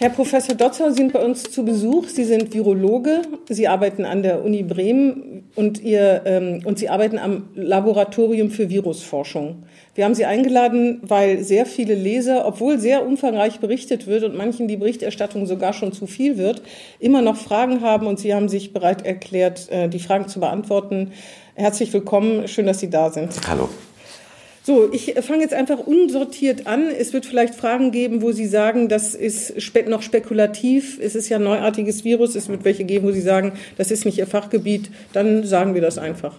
Herr Professor Dotzer, Sie sind bei uns zu Besuch. Sie sind Virologe. Sie arbeiten an der Uni Bremen und, ihr, ähm, und Sie arbeiten am Laboratorium für Virusforschung. Wir haben Sie eingeladen, weil sehr viele Leser, obwohl sehr umfangreich berichtet wird und manchen die Berichterstattung sogar schon zu viel wird, immer noch Fragen haben und Sie haben sich bereit erklärt, äh, die Fragen zu beantworten. Herzlich willkommen. Schön, dass Sie da sind. Hallo. So, ich fange jetzt einfach unsortiert an. Es wird vielleicht Fragen geben, wo Sie sagen, das ist spe noch spekulativ. Es ist ja ein neuartiges Virus. Es wird welche geben, wo Sie sagen, das ist nicht Ihr Fachgebiet. Dann sagen wir das einfach.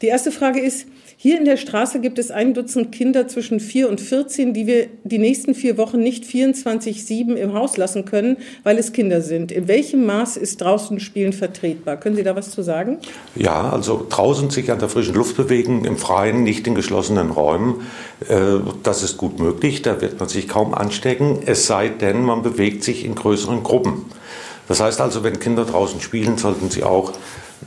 Die erste Frage ist, hier in der Straße gibt es ein Dutzend Kinder zwischen vier und 14, die wir die nächsten vier Wochen nicht 24-7 im Haus lassen können, weil es Kinder sind. In welchem Maß ist draußen Spielen vertretbar? Können Sie da was zu sagen? Ja, also draußen sich an der frischen Luft bewegen, im Freien, nicht in geschlossenen Räumen, äh, das ist gut möglich. Da wird man sich kaum anstecken, es sei denn, man bewegt sich in größeren Gruppen. Das heißt also, wenn Kinder draußen spielen, sollten sie auch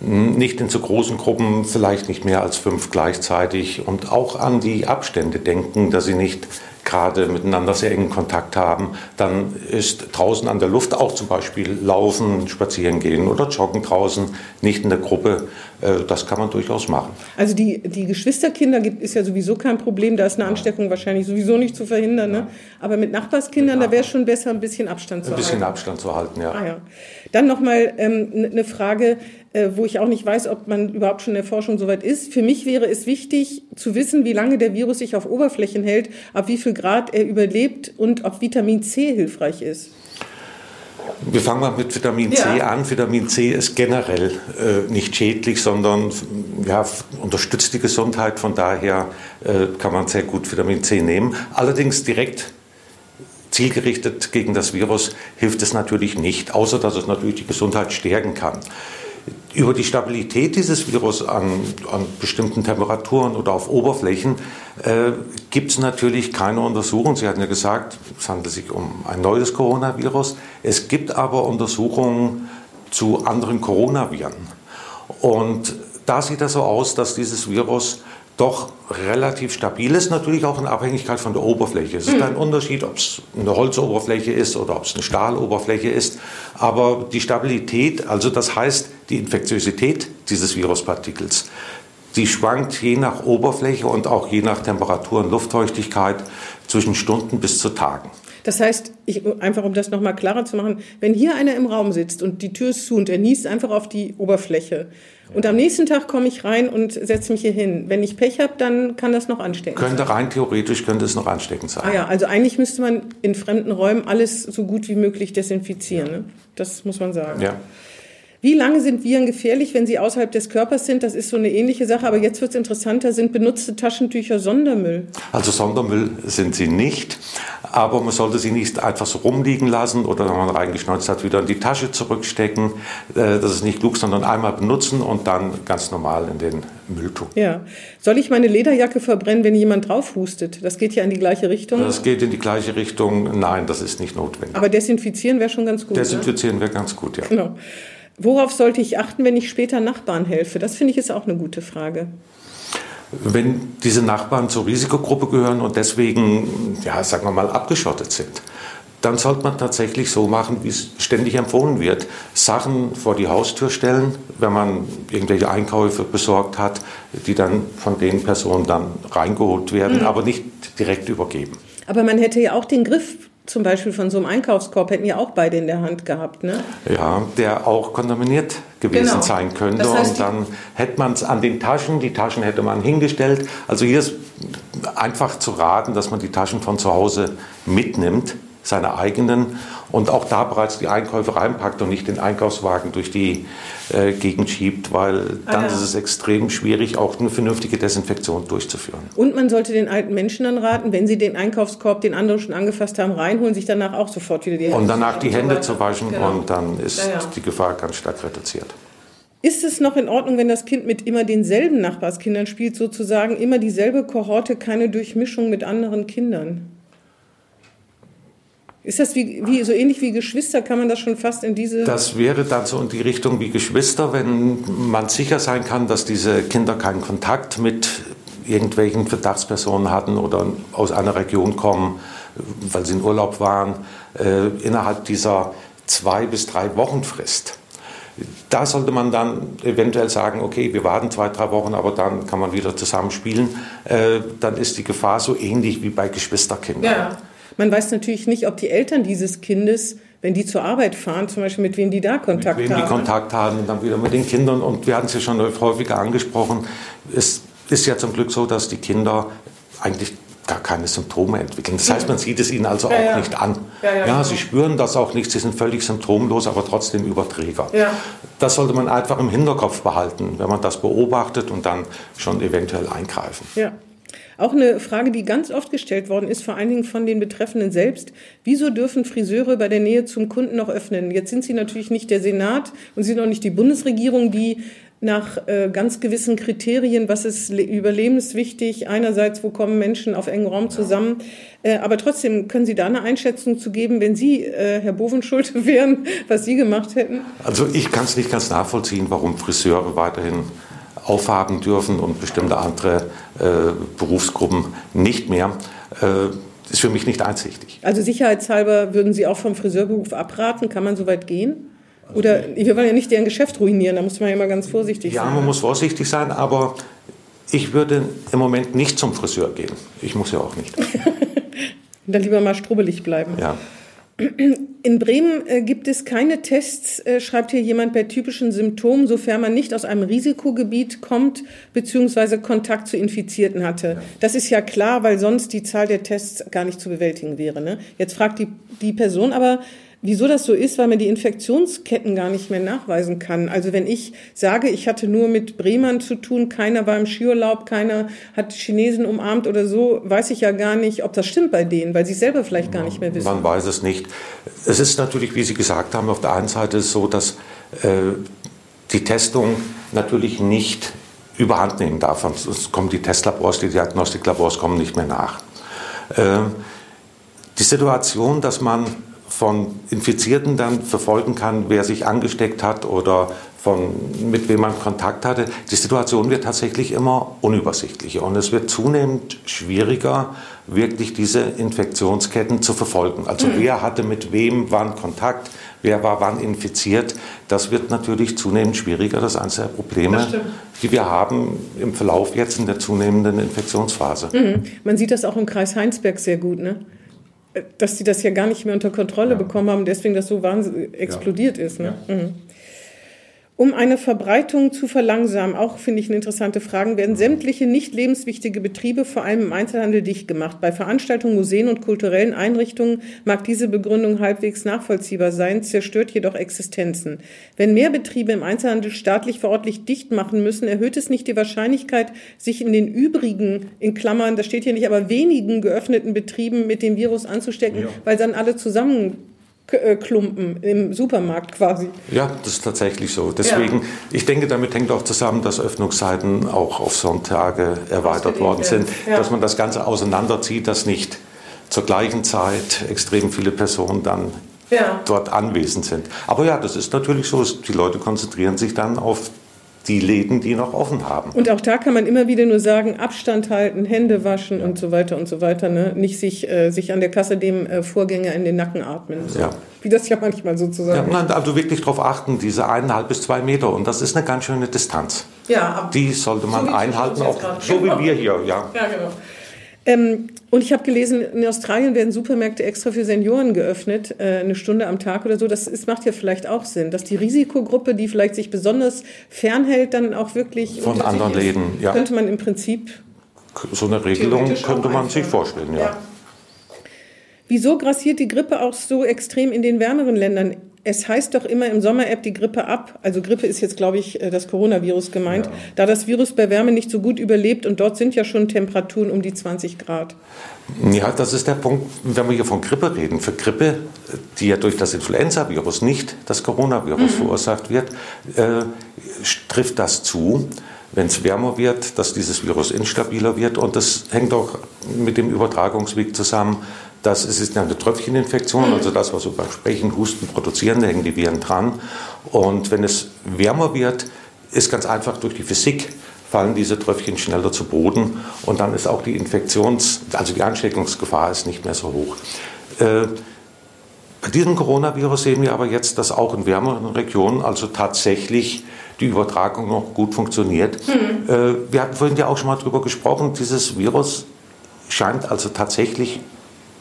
nicht in zu großen Gruppen, vielleicht nicht mehr als fünf gleichzeitig und auch an die Abstände denken, dass sie nicht gerade miteinander sehr engen Kontakt haben, dann ist draußen an der Luft auch zum Beispiel laufen, spazieren gehen oder joggen draußen, nicht in der Gruppe, äh, das kann man durchaus machen. Also die, die Geschwisterkinder gibt, ist ja sowieso kein Problem, da ist eine Ansteckung wahrscheinlich sowieso nicht zu verhindern. Ne? Aber mit Nachbarskindern, da wäre es schon besser, ein bisschen Abstand zu halten. Ein bisschen. Abstand zu halten, ja. Ah, ja. Dann nochmal ähm, eine Frage, wo ich auch nicht weiß, ob man überhaupt schon in der Forschung soweit ist. Für mich wäre es wichtig zu wissen, wie lange der Virus sich auf Oberflächen hält, ab wie viel Grad er überlebt und ob Vitamin C hilfreich ist. Wir fangen mal mit Vitamin C ja. an. Vitamin C ist generell äh, nicht schädlich, sondern ja, unterstützt die Gesundheit. Von daher äh, kann man sehr gut Vitamin C nehmen. Allerdings direkt zielgerichtet gegen das Virus hilft es natürlich nicht, außer dass es natürlich die Gesundheit stärken kann. Über die Stabilität dieses Virus an, an bestimmten Temperaturen oder auf Oberflächen äh, gibt es natürlich keine Untersuchungen. Sie hatten ja gesagt, es handelt sich um ein neues Coronavirus. Es gibt aber Untersuchungen zu anderen Coronaviren. Und da sieht es so aus, dass dieses Virus doch relativ stabil ist, natürlich auch in Abhängigkeit von der Oberfläche. Es ist ein Unterschied, ob es eine Holzoberfläche ist oder ob es eine Stahloberfläche ist. Aber die Stabilität, also das heißt die Infektiosität dieses Viruspartikels, die schwankt je nach Oberfläche und auch je nach Temperatur und Luftfeuchtigkeit zwischen Stunden bis zu Tagen. Das heißt, ich, einfach um das nochmal klarer zu machen, wenn hier einer im Raum sitzt und die Tür ist zu und er niest einfach auf die Oberfläche und am nächsten Tag komme ich rein und setze mich hier hin. Wenn ich Pech habe, dann kann das noch anstecken. Könnte sein. rein theoretisch könnte es noch ansteckend sein. Ah ja, also eigentlich müsste man in fremden Räumen alles so gut wie möglich desinfizieren. Ne? Das muss man sagen. Ja. Wie lange sind Viren gefährlich, wenn sie außerhalb des Körpers sind? Das ist so eine ähnliche Sache, aber jetzt wird es interessanter. Sind benutzte Taschentücher Sondermüll? Also Sondermüll sind sie nicht, aber man sollte sie nicht einfach so rumliegen lassen oder wenn man reingeschneuzt hat, wieder in die Tasche zurückstecken. Äh, das ist nicht klug, sondern einmal benutzen und dann ganz normal in den Müll tun. Ja. Soll ich meine Lederjacke verbrennen, wenn jemand drauf hustet? Das geht ja in die gleiche Richtung. Das geht in die gleiche Richtung. Nein, das ist nicht notwendig. Aber desinfizieren wäre schon ganz gut. Desinfizieren wäre ganz gut, ja. Genau. Worauf sollte ich achten, wenn ich später Nachbarn helfe? Das finde ich ist auch eine gute Frage. Wenn diese Nachbarn zur Risikogruppe gehören und deswegen, ja, sagen wir mal, abgeschottet sind, dann sollte man tatsächlich so machen, wie es ständig empfohlen wird. Sachen vor die Haustür stellen, wenn man irgendwelche Einkäufe besorgt hat, die dann von den Personen dann reingeholt werden, mhm. aber nicht direkt übergeben. Aber man hätte ja auch den Griff zum Beispiel von so einem Einkaufskorb hätten ja auch beide in der Hand gehabt, ne? Ja, der auch kontaminiert gewesen genau. sein könnte. Das heißt, und dann hätte man es an den Taschen, die Taschen hätte man hingestellt. Also hier ist einfach zu raten, dass man die Taschen von zu Hause mitnimmt, seine eigenen, und auch da bereits die Einkäufe reinpackt und nicht den Einkaufswagen durch die äh, Gegend schiebt, weil dann ah, ja. ist es extrem schwierig, auch eine vernünftige Desinfektion durchzuführen. Und man sollte den alten Menschen dann raten, wenn sie den Einkaufskorb, den andere schon angefasst haben, reinholen, sich danach auch sofort wieder die Hände Und danach die Hände zu waschen genau. und dann ist ja, ja. die Gefahr ganz stark reduziert. Ist es noch in Ordnung, wenn das Kind mit immer denselben Nachbarskindern spielt, sozusagen immer dieselbe Kohorte, keine Durchmischung mit anderen Kindern? Ist das wie, wie, so ähnlich wie Geschwister? Kann man das schon fast in diese. Das wäre dann so in die Richtung wie Geschwister, wenn man sicher sein kann, dass diese Kinder keinen Kontakt mit irgendwelchen Verdachtspersonen hatten oder aus einer Region kommen, weil sie in Urlaub waren, äh, innerhalb dieser zwei bis drei Wochen Frist. Da sollte man dann eventuell sagen, okay, wir warten zwei, drei Wochen, aber dann kann man wieder zusammenspielen. Äh, dann ist die Gefahr so ähnlich wie bei Geschwisterkindern. Ja. Man weiß natürlich nicht, ob die Eltern dieses Kindes wenn die zur Arbeit fahren, zum Beispiel mit wem die da Kontakt haben. Mit wem die Kontakt haben und dann wieder mit den Kindern. Und wir hatten es ja schon häufiger angesprochen. Es ist ja zum Glück so, dass die Kinder eigentlich gar keine Symptome entwickeln. Das heißt, man sieht es ihnen also ja, auch ja. nicht an. Ja, ja, sie spüren das auch nicht, sie sind völlig symptomlos, aber trotzdem Überträger. Das sollte man einfach im Hinterkopf behalten, wenn man das beobachtet und dann schon eventuell eingreifen. Auch eine Frage, die ganz oft gestellt worden ist, vor allen Dingen von den Betreffenden selbst. Wieso dürfen Friseure bei der Nähe zum Kunden noch öffnen? Jetzt sind sie natürlich nicht der Senat und sie sind auch nicht die Bundesregierung, die nach äh, ganz gewissen Kriterien, was ist überlebenswichtig, einerseits, wo kommen Menschen auf engen Raum zusammen, äh, aber trotzdem können Sie da eine Einschätzung zu geben, wenn Sie, äh, Herr Bovenschulte, wären, was Sie gemacht hätten? Also ich kann es nicht ganz nachvollziehen, warum Friseure weiterhin aufhaben dürfen und bestimmte andere äh, Berufsgruppen nicht mehr. Äh, ist für mich nicht einsichtig. Also sicherheitshalber würden Sie auch vom Friseurberuf abraten? Kann man so weit gehen? Oder wir wollen ja nicht deren Geschäft ruinieren, da muss man ja immer ganz vorsichtig ja, sein. Ja, man muss vorsichtig sein, aber ich würde im Moment nicht zum Friseur gehen. Ich muss ja auch nicht. Dann lieber mal strubbelig bleiben. Ja. In Bremen äh, gibt es keine Tests, äh, schreibt hier jemand, bei typischen Symptomen, sofern man nicht aus einem Risikogebiet kommt bzw. Kontakt zu Infizierten hatte. Ja. Das ist ja klar, weil sonst die Zahl der Tests gar nicht zu bewältigen wäre. Ne? Jetzt fragt die, die Person aber, Wieso das so ist, weil man die Infektionsketten gar nicht mehr nachweisen kann. Also wenn ich sage, ich hatte nur mit Bremern zu tun, keiner war im Skiurlaub, keiner hat Chinesen umarmt oder so, weiß ich ja gar nicht, ob das stimmt bei denen, weil sie selber vielleicht gar nicht mehr wissen. Man weiß es nicht. Es ist natürlich, wie Sie gesagt haben, auf der einen Seite so, dass äh, die Testung natürlich nicht überhand nehmen darf. Sonst kommen die Testlabors, die Diagnostiklabors kommen nicht mehr nach. Äh, die Situation, dass man von Infizierten dann verfolgen kann, wer sich angesteckt hat oder von, mit wem man Kontakt hatte. Die Situation wird tatsächlich immer unübersichtlicher und es wird zunehmend schwieriger, wirklich diese Infektionsketten zu verfolgen. Also mhm. wer hatte mit wem wann Kontakt, wer war wann infiziert. Das wird natürlich zunehmend schwieriger. Das ist eines der Probleme, die wir haben im Verlauf jetzt in der zunehmenden Infektionsphase. Mhm. Man sieht das auch im Kreis Heinsberg sehr gut. Ne? Dass sie das ja gar nicht mehr unter Kontrolle ja. bekommen haben, deswegen das so wahnsinnig explodiert ja. ist. Ne? Ja. Mhm. Um eine Verbreitung zu verlangsamen, auch finde ich eine interessante Frage, werden sämtliche nicht lebenswichtige Betriebe, vor allem im Einzelhandel, dicht gemacht. Bei Veranstaltungen, Museen und kulturellen Einrichtungen mag diese Begründung halbwegs nachvollziehbar sein, zerstört jedoch Existenzen. Wenn mehr Betriebe im Einzelhandel staatlich verortlich dicht machen müssen, erhöht es nicht die Wahrscheinlichkeit, sich in den übrigen, in Klammern, das steht hier nicht, aber wenigen geöffneten Betrieben mit dem Virus anzustecken, ja. weil dann alle zusammen Klumpen im Supermarkt quasi. Ja, das ist tatsächlich so. Deswegen, ja. ich denke, damit hängt auch zusammen, dass Öffnungszeiten auch auf Sonntage erweitert worden sind, ja. dass man das Ganze auseinanderzieht, dass nicht zur gleichen Zeit extrem viele Personen dann ja. dort anwesend sind. Aber ja, das ist natürlich so. Die Leute konzentrieren sich dann auf die Läden, die noch offen haben. Und auch da kann man immer wieder nur sagen, Abstand halten, Hände waschen und so weiter und so weiter. Ne? Nicht sich, äh, sich an der Kasse dem äh, Vorgänger in den Nacken atmen. Ja. Wie das ja manchmal sozusagen ja, nein, Also wirklich darauf achten, diese eineinhalb bis zwei Meter. Und das ist eine ganz schöne Distanz. Ja, die sollte man so einhalten, auch so wie wir hier. Ja, ja genau. Ähm, und ich habe gelesen, in Australien werden Supermärkte extra für Senioren geöffnet, äh, eine Stunde am Tag oder so. Das ist, macht ja vielleicht auch Sinn, dass die Risikogruppe, die vielleicht sich besonders fernhält, dann auch wirklich von anderen ist, Läden, ja. Könnte man im Prinzip so eine Regelung könnte man sich vorstellen, ja. ja. Wieso grassiert die Grippe auch so extrem in den wärmeren Ländern? Es heißt doch immer im Sommer-App die Grippe ab. Also Grippe ist jetzt, glaube ich, äh, das Coronavirus gemeint, ja. da das Virus bei Wärme nicht so gut überlebt und dort sind ja schon Temperaturen um die 20 Grad. Ja, das ist der Punkt, wenn wir hier von Grippe reden. Für Grippe, die ja durch das Influenza-Virus, nicht das Coronavirus mhm. verursacht wird, äh, trifft das zu wenn es wärmer wird, dass dieses Virus instabiler wird. Und das hängt auch mit dem Übertragungsweg zusammen, das ist eine Tröpfcheninfektion, also das, was wir beim Sprechen, Husten produzieren, da hängen die Viren dran. Und wenn es wärmer wird, ist ganz einfach durch die Physik fallen diese Tröpfchen schneller zu Boden und dann ist auch die Infektions-, also die Ansteckungsgefahr ist nicht mehr so hoch. Äh, bei diesem Coronavirus sehen wir aber jetzt, dass auch in wärmeren Regionen also tatsächlich die Übertragung noch gut funktioniert. Mhm. Äh, wir hatten vorhin ja auch schon mal darüber gesprochen, dieses Virus scheint also tatsächlich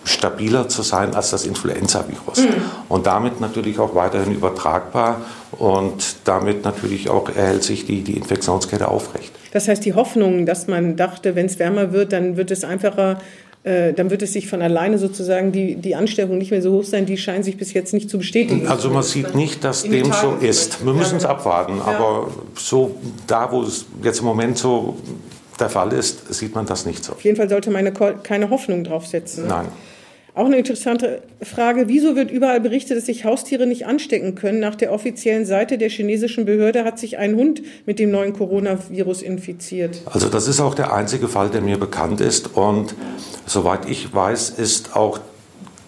stabiler zu sein als das Influenza-Virus. Mhm. Und damit natürlich auch weiterhin übertragbar und damit natürlich auch erhält sich die, die Infektionskette aufrecht. Das heißt, die Hoffnung, dass man dachte, wenn es wärmer wird, dann wird es einfacher äh, dann wird es sich von alleine sozusagen die, die Ansteckung nicht mehr so hoch sein, die scheinen sich bis jetzt nicht zu bestätigen. Also man sieht nicht, dass dem so ist. Wir müssen es abwarten, ja. aber so da, wo es jetzt im Moment so der Fall ist, sieht man das nicht so. Auf jeden Fall sollte man keine Hoffnung draufsetzen. Nein. Auch eine interessante Frage. Wieso wird überall berichtet, dass sich Haustiere nicht anstecken können? Nach der offiziellen Seite der chinesischen Behörde hat sich ein Hund mit dem neuen Coronavirus infiziert. Also das ist auch der einzige Fall, der mir bekannt ist. Und soweit ich weiß, ist auch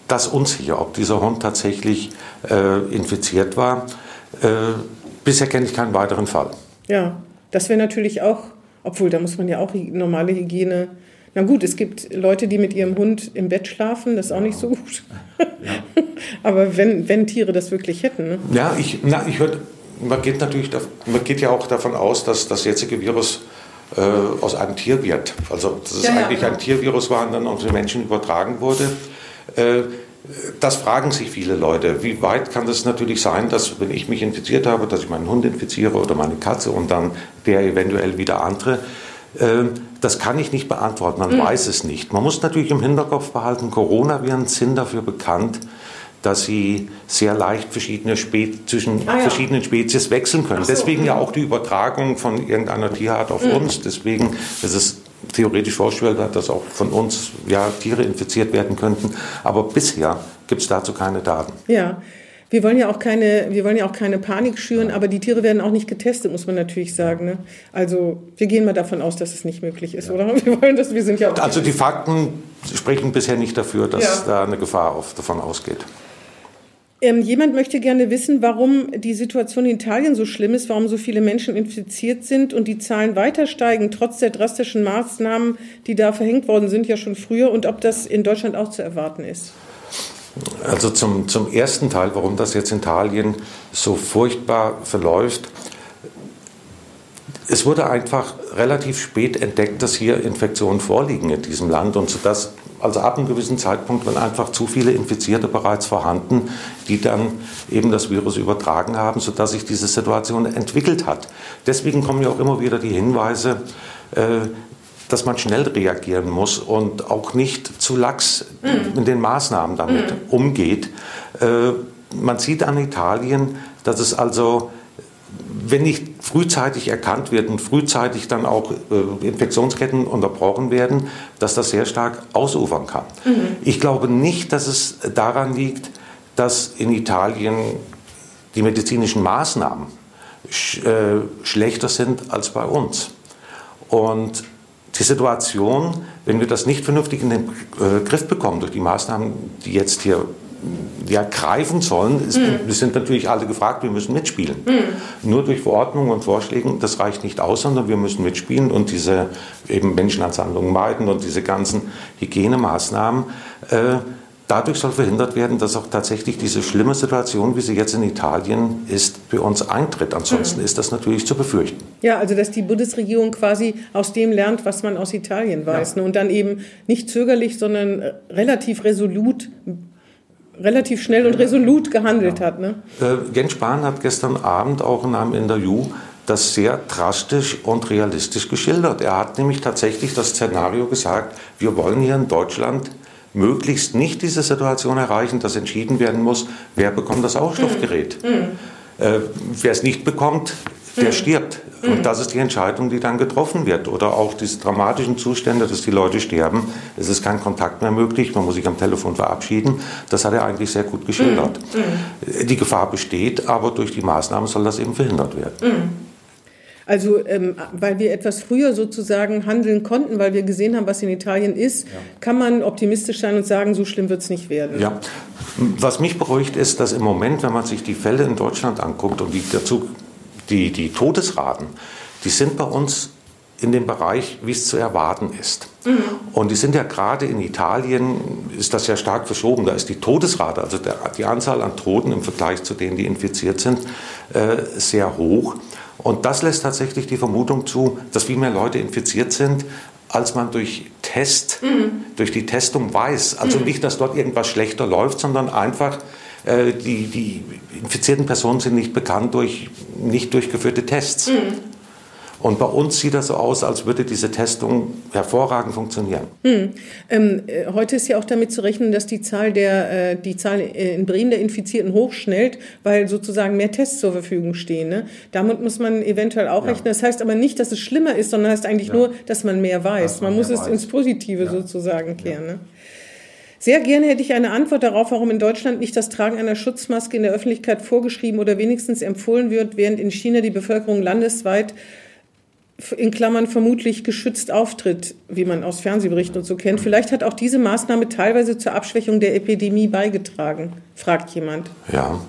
das unsicher, ob dieser Hund tatsächlich äh, infiziert war. Äh, bisher kenne ich keinen weiteren Fall. Ja, das wäre natürlich auch, obwohl da muss man ja auch normale Hygiene na gut, es gibt Leute, die mit ihrem Hund im Bett schlafen, das ist auch nicht so gut. Ja. Aber wenn, wenn Tiere das wirklich hätten. Ne? Ja, ich, na, ich hör, man geht natürlich, man geht ja auch davon aus, dass das jetzige Virus äh, aus einem Tier wird. Also dass es ja, eigentlich ja. ein Tiervirus war und dann auf den Menschen übertragen wurde. Äh, das fragen sich viele Leute. Wie weit kann das natürlich sein, dass wenn ich mich infiziert habe, dass ich meinen Hund infiziere oder meine Katze und dann der eventuell wieder andere? Ähm, das kann ich nicht beantworten, man mhm. weiß es nicht. Man muss natürlich im Hinterkopf behalten, Coronaviren sind dafür bekannt, dass sie sehr leicht verschiedene Spe zwischen ah, ja. verschiedenen Spezies wechseln können. So, Deswegen ja auch die Übertragung von irgendeiner Tierart auf mhm. uns. Deswegen ist es theoretisch vorstellbar, dass auch von uns ja, Tiere infiziert werden könnten. Aber bisher gibt es dazu keine Daten. Ja. Wir wollen ja auch keine, wir wollen ja auch keine Panik schüren, aber die Tiere werden auch nicht getestet, muss man natürlich sagen. Ne? Also wir gehen mal davon aus, dass es nicht möglich ist, ja. oder? Wir wollen das, wir sind ja also die Fakten sprechen bisher nicht dafür, dass ja. da eine Gefahr auf, davon ausgeht. Ähm, jemand möchte gerne wissen, warum die Situation in Italien so schlimm ist, warum so viele Menschen infiziert sind und die Zahlen weiter steigen, trotz der drastischen Maßnahmen, die da verhängt worden sind, ja schon früher, und ob das in Deutschland auch zu erwarten ist. Also zum, zum ersten Teil, warum das jetzt in Italien so furchtbar verläuft. Es wurde einfach relativ spät entdeckt, dass hier Infektionen vorliegen in diesem Land und sodass also ab einem gewissen Zeitpunkt waren einfach zu viele Infizierte bereits vorhanden, die dann eben das Virus übertragen haben, sodass sich diese Situation entwickelt hat. Deswegen kommen ja auch immer wieder die Hinweise, äh, dass man schnell reagieren muss und auch nicht zu lax mm. in den Maßnahmen damit mm. umgeht. Äh, man sieht an Italien, dass es also, wenn nicht frühzeitig erkannt wird und frühzeitig dann auch äh, Infektionsketten unterbrochen werden, dass das sehr stark ausufern kann. Mm. Ich glaube nicht, dass es daran liegt, dass in Italien die medizinischen Maßnahmen sch äh, schlechter sind als bei uns. Und die Situation, wenn wir das nicht vernünftig in den äh, Griff bekommen durch die Maßnahmen, die jetzt hier ja, greifen sollen, ist, mhm. wir sind natürlich alle gefragt, wir müssen mitspielen. Mhm. Nur durch Verordnungen und Vorschlägen, das reicht nicht aus, sondern wir müssen mitspielen und diese eben Menschenansammlungen meiden und diese ganzen Hygienemaßnahmen. Äh, Dadurch soll verhindert werden, dass auch tatsächlich diese schlimme Situation, wie sie jetzt in Italien ist, für uns eintritt. Ansonsten mhm. ist das natürlich zu befürchten. Ja, also dass die Bundesregierung quasi aus dem lernt, was man aus Italien weiß. Ja. Ne? Und dann eben nicht zögerlich, sondern äh, relativ resolut relativ schnell und resolut gehandelt ja. hat. Ne? Äh, Jens Spahn hat gestern Abend auch in einem Interview das sehr drastisch und realistisch geschildert. Er hat nämlich tatsächlich das Szenario gesagt, wir wollen hier in Deutschland möglichst nicht diese Situation erreichen, dass entschieden werden muss, wer bekommt das Ausstoffgerät. Mhm. Äh, wer es nicht bekommt, der mhm. stirbt. Und mhm. das ist die Entscheidung, die dann getroffen wird. Oder auch diese dramatischen Zustände, dass die Leute sterben. Es ist kein Kontakt mehr möglich, man muss sich am Telefon verabschieden. Das hat er eigentlich sehr gut geschildert. Mhm. mhm. Die Gefahr besteht, aber durch die Maßnahmen soll das eben verhindert werden. Also ähm, weil wir etwas früher sozusagen handeln konnten, weil wir gesehen haben, was in Italien ist, ja. kann man optimistisch sein und sagen, so schlimm wird es nicht werden. Ja. Was mich beruhigt ist, dass im Moment, wenn man sich die Fälle in Deutschland anguckt und die, dazu, die, die Todesraten, die sind bei uns in dem Bereich, wie es zu erwarten ist. Mhm. Und die sind ja gerade in Italien, ist das ja stark verschoben. Da ist die Todesrate, also der, die Anzahl an Toten im Vergleich zu denen, die infiziert sind, äh, sehr hoch. Und das lässt tatsächlich die Vermutung zu, dass viel mehr Leute infiziert sind, als man durch Test, mhm. durch die Testung weiß. Also mhm. nicht, dass dort irgendwas schlechter läuft, sondern einfach, äh, die, die infizierten Personen sind nicht bekannt durch nicht durchgeführte Tests. Mhm. Und bei uns sieht das so aus, als würde diese Testung hervorragend funktionieren. Hm. Ähm, äh, heute ist ja auch damit zu rechnen, dass die Zahl, der, äh, die Zahl in Bremen der Infizierten hochschnellt, weil sozusagen mehr Tests zur Verfügung stehen. Ne? Damit muss man eventuell auch ja. rechnen. Das heißt aber nicht, dass es schlimmer ist, sondern heißt eigentlich ja. nur, dass man mehr weiß. Man, man muss es weiß. ins Positive ja. sozusagen kehren. Ne? Sehr gerne hätte ich eine Antwort darauf, warum in Deutschland nicht das Tragen einer Schutzmaske in der Öffentlichkeit vorgeschrieben oder wenigstens empfohlen wird, während in China die Bevölkerung landesweit in Klammern vermutlich geschützt auftritt, wie man aus Fernsehberichten und so kennt. Vielleicht hat auch diese Maßnahme teilweise zur Abschwächung der Epidemie beigetragen, fragt jemand. Ja.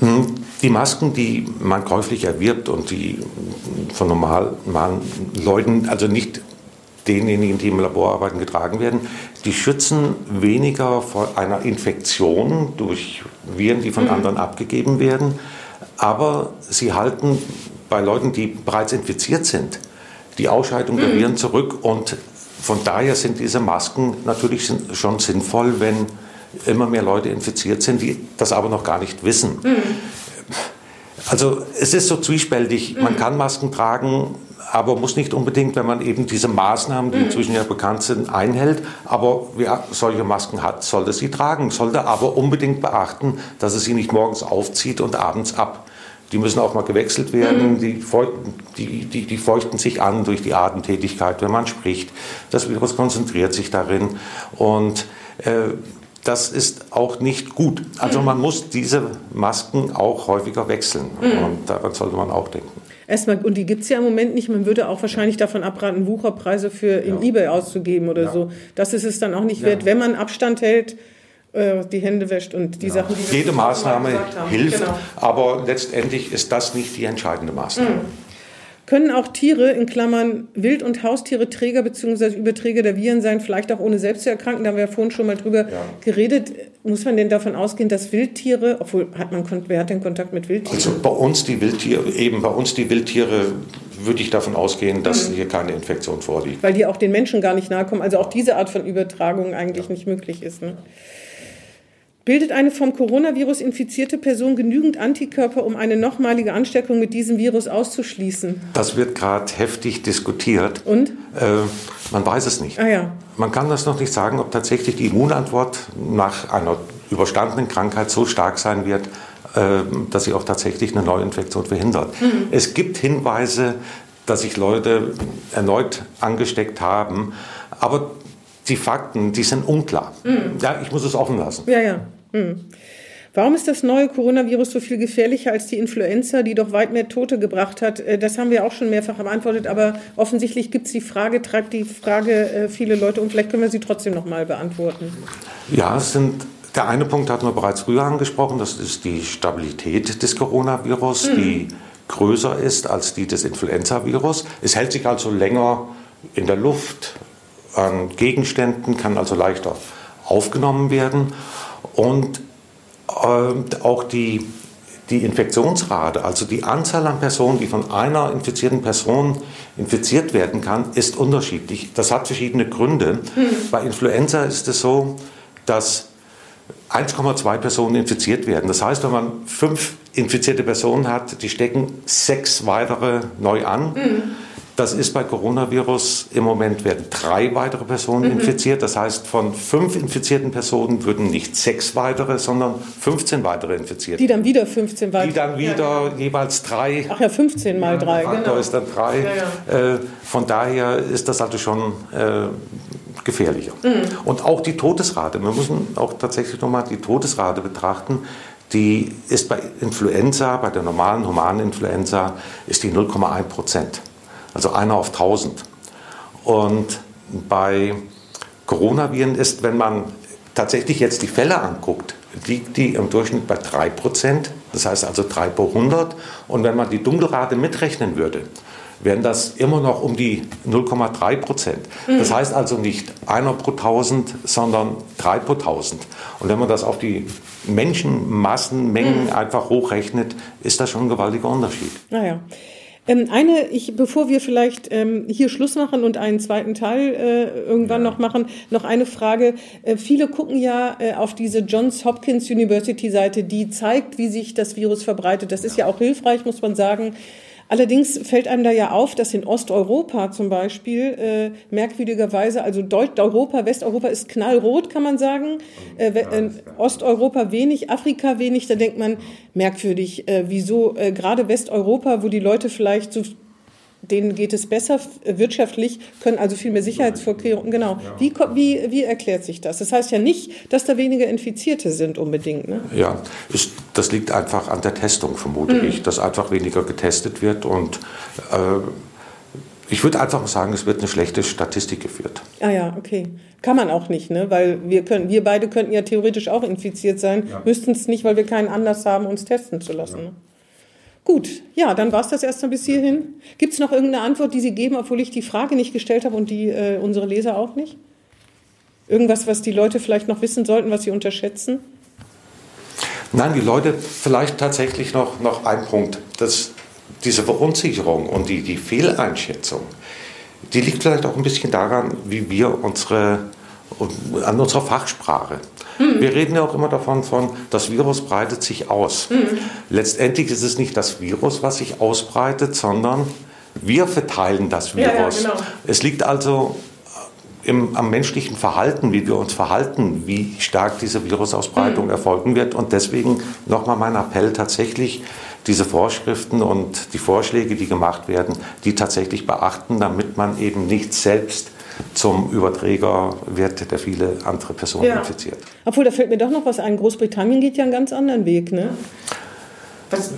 Hm, die Masken, die man käuflich erwirbt und die von normalen Leuten, also nicht denjenigen, die im Labor arbeiten, getragen werden, die schützen weniger vor einer Infektion durch Viren, die von mhm. anderen abgegeben werden, aber sie halten bei Leuten, die bereits infiziert sind, die Ausscheidung der mhm. Viren zurück. Und von daher sind diese Masken natürlich schon sinnvoll, wenn immer mehr Leute infiziert sind, die das aber noch gar nicht wissen. Mhm. Also es ist so zwiespältig. Man mhm. kann Masken tragen, aber muss nicht unbedingt, wenn man eben diese Maßnahmen, die inzwischen ja bekannt sind, einhält. Aber wer solche Masken hat, sollte sie tragen, sollte aber unbedingt beachten, dass er sie nicht morgens aufzieht und abends ab. Die müssen auch mal gewechselt werden. Mhm. Die, feuchten, die, die, die, feuchten sich an durch die Atemtätigkeit, wenn man spricht. Das Virus konzentriert sich darin. Und äh, das ist auch nicht gut. Also mhm. man muss diese Masken auch häufiger wechseln. Mhm. Und daran sollte man auch denken. Erstmal, und die gibt es ja im Moment nicht. Man würde auch wahrscheinlich davon abraten, Wucherpreise für in ja. Ebay auszugeben oder ja. so. Das ist es dann auch nicht ja. wert, wenn man Abstand hält äh, die Hände wäscht und die ja. Sachen, die Jede Maßnahme hilft, genau. aber letztendlich ist das nicht die entscheidende Maßnahme. Mhm. Können auch Tiere, in Klammern Wild- und Haustiere, Träger bzw. Überträger der Viren sein, vielleicht auch ohne selbst zu erkranken? Da haben wir ja vorhin schon mal drüber ja. geredet. Muss man denn davon ausgehen, dass Wildtiere, obwohl hat man, wer hat denn Kontakt mit Wildtieren? Also bei uns die Wildtiere, eben bei uns die Wildtiere würde ich davon ausgehen, dass mhm. hier keine Infektion vorliegt. Weil die auch den Menschen gar nicht nahe kommen. Also auch diese Art von Übertragung eigentlich ja. nicht möglich ist. Ne? Bildet eine vom Coronavirus infizierte Person genügend Antikörper, um eine nochmalige Ansteckung mit diesem Virus auszuschließen? Das wird gerade heftig diskutiert. Und? Äh, man weiß es nicht. Ah, ja. Man kann das noch nicht sagen, ob tatsächlich die Immunantwort nach einer überstandenen Krankheit so stark sein wird, äh, dass sie auch tatsächlich eine Neuinfektion verhindert. Mhm. Es gibt Hinweise, dass sich Leute erneut angesteckt haben, aber die Fakten, die sind unklar. Mhm. Ja, ich muss es offen lassen. Ja, ja. Mhm. Warum ist das neue Coronavirus so viel gefährlicher als die Influenza, die doch weit mehr Tote gebracht hat? Äh, das haben wir auch schon mehrfach beantwortet, aber offensichtlich gibt es die Frage, treibt die Frage äh, viele Leute und vielleicht können wir sie trotzdem noch mal beantworten. Ja, es sind der eine Punkt hatten wir bereits früher angesprochen, das ist die Stabilität des Coronavirus, mhm. die größer ist als die des Influenza-Virus. Es hält sich also länger in der Luft, an Gegenständen, kann also leichter aufgenommen werden. Und äh, auch die, die Infektionsrate, also die Anzahl an Personen, die von einer infizierten Person infiziert werden kann, ist unterschiedlich. Das hat verschiedene Gründe. Mhm. Bei Influenza ist es so, dass 1,2 Personen infiziert werden. Das heißt, wenn man fünf infizierte Personen hat, die stecken sechs weitere neu an. Mhm. Das ist bei Coronavirus im Moment werden drei weitere Personen mhm. infiziert. Das heißt, von fünf infizierten Personen würden nicht sechs weitere, sondern 15 weitere infiziert. Die dann wieder 15 weitere. Die dann wieder ja. jeweils drei. Ach ja, 15 mal drei. Faktor genau. ist dann drei. Ja, ja. Äh, von daher ist das also schon äh, gefährlicher. Mhm. Und auch die Todesrate. Wir müssen auch tatsächlich nochmal die Todesrate betrachten. Die ist bei Influenza, bei der normalen humanen Influenza, ist die 0,1 Prozent also einer auf 1000. Und bei Coronaviren ist, wenn man tatsächlich jetzt die Fälle anguckt, liegt die im Durchschnitt bei 3% das heißt also 3 pro 100. Und wenn man die Dunkelrate mitrechnen würde, wären das immer noch um die 0,3 Prozent. Mhm. Das heißt also nicht einer pro tausend, sondern drei pro tausend. Und wenn man das auf die Menschenmassenmengen mhm. einfach hochrechnet, ist das schon ein gewaltiger Unterschied. Naja. Ähm, eine, ich, bevor wir vielleicht ähm, hier Schluss machen und einen zweiten Teil äh, irgendwann ja. noch machen, noch eine Frage. Äh, viele gucken ja äh, auf diese Johns Hopkins University Seite, die zeigt, wie sich das Virus verbreitet. Das ist ja auch hilfreich, muss man sagen. Allerdings fällt einem da ja auf, dass in Osteuropa zum Beispiel äh, merkwürdigerweise, also Deut Europa, Westeuropa ist knallrot, kann man sagen, äh, äh, Osteuropa wenig, Afrika wenig. Da denkt man merkwürdig, äh, wieso äh, gerade Westeuropa, wo die Leute vielleicht so denen geht es besser wirtschaftlich, können also viel mehr Sicherheitsvorkehrungen. Genau. Wie, wie, wie erklärt sich das? Das heißt ja nicht, dass da weniger Infizierte sind unbedingt. Ne? Ja, ist, das liegt einfach an der Testung, vermute mhm. ich, dass einfach weniger getestet wird und äh, ich würde einfach sagen, es wird eine schlechte Statistik geführt. Ah ja, okay. Kann man auch nicht, ne? Weil wir können, wir beide könnten ja theoretisch auch infiziert sein, ja. müssten es nicht, weil wir keinen Anlass haben, uns testen zu lassen. Ja. Ne? Gut, ja, dann war es das erstmal bis hierhin. Gibt es noch irgendeine Antwort, die Sie geben, obwohl ich die Frage nicht gestellt habe und die äh, unsere Leser auch nicht? Irgendwas, was die Leute vielleicht noch wissen sollten, was sie unterschätzen? Nein, die Leute vielleicht tatsächlich noch, noch ein Punkt. Das, diese Verunsicherung und die, die Fehleinschätzung, die liegt vielleicht auch ein bisschen daran, wie wir unsere, an unserer Fachsprache Mhm. Wir reden ja auch immer davon, von, das Virus breitet sich aus. Mhm. Letztendlich ist es nicht das Virus, was sich ausbreitet, sondern wir verteilen das Virus. Ja, ja, genau. Es liegt also im, am menschlichen Verhalten, wie wir uns verhalten, wie stark diese Virusausbreitung mhm. erfolgen wird. Und deswegen nochmal mein Appell tatsächlich, diese Vorschriften und die Vorschläge, die gemacht werden, die tatsächlich beachten, damit man eben nicht selbst zum Überträger wird, der viele andere Personen ja. infiziert. Obwohl, da fällt mir doch noch was ein. Großbritannien geht ja einen ganz anderen Weg, ne? Was?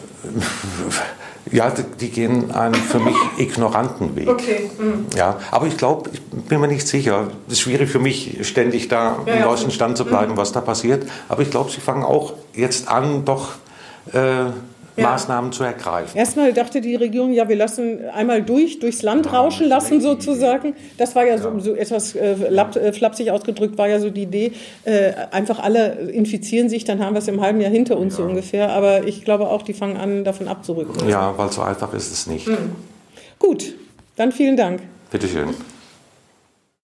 Ja, die gehen einen für mich ignoranten Weg. Okay. Mhm. Ja, aber ich glaube, ich bin mir nicht sicher. Es ist schwierig für mich, ständig da ja, im neuesten Stand zu bleiben, mhm. was da passiert. Aber ich glaube, sie fangen auch jetzt an, doch äh, ja. Maßnahmen zu ergreifen. Erstmal dachte die Regierung, ja, wir lassen einmal durch, durchs Land rauschen lassen sozusagen. Das war ja, so, so, etwas äh, äh, flapsig ausgedrückt, war ja so die Idee, äh, einfach alle infizieren sich, dann haben wir es im halben Jahr hinter uns so ungefähr. Aber ich glaube auch, die fangen an, davon abzurücken. Ja, weil so einfach ist es nicht. Mhm. Gut, dann vielen Dank. Bitteschön.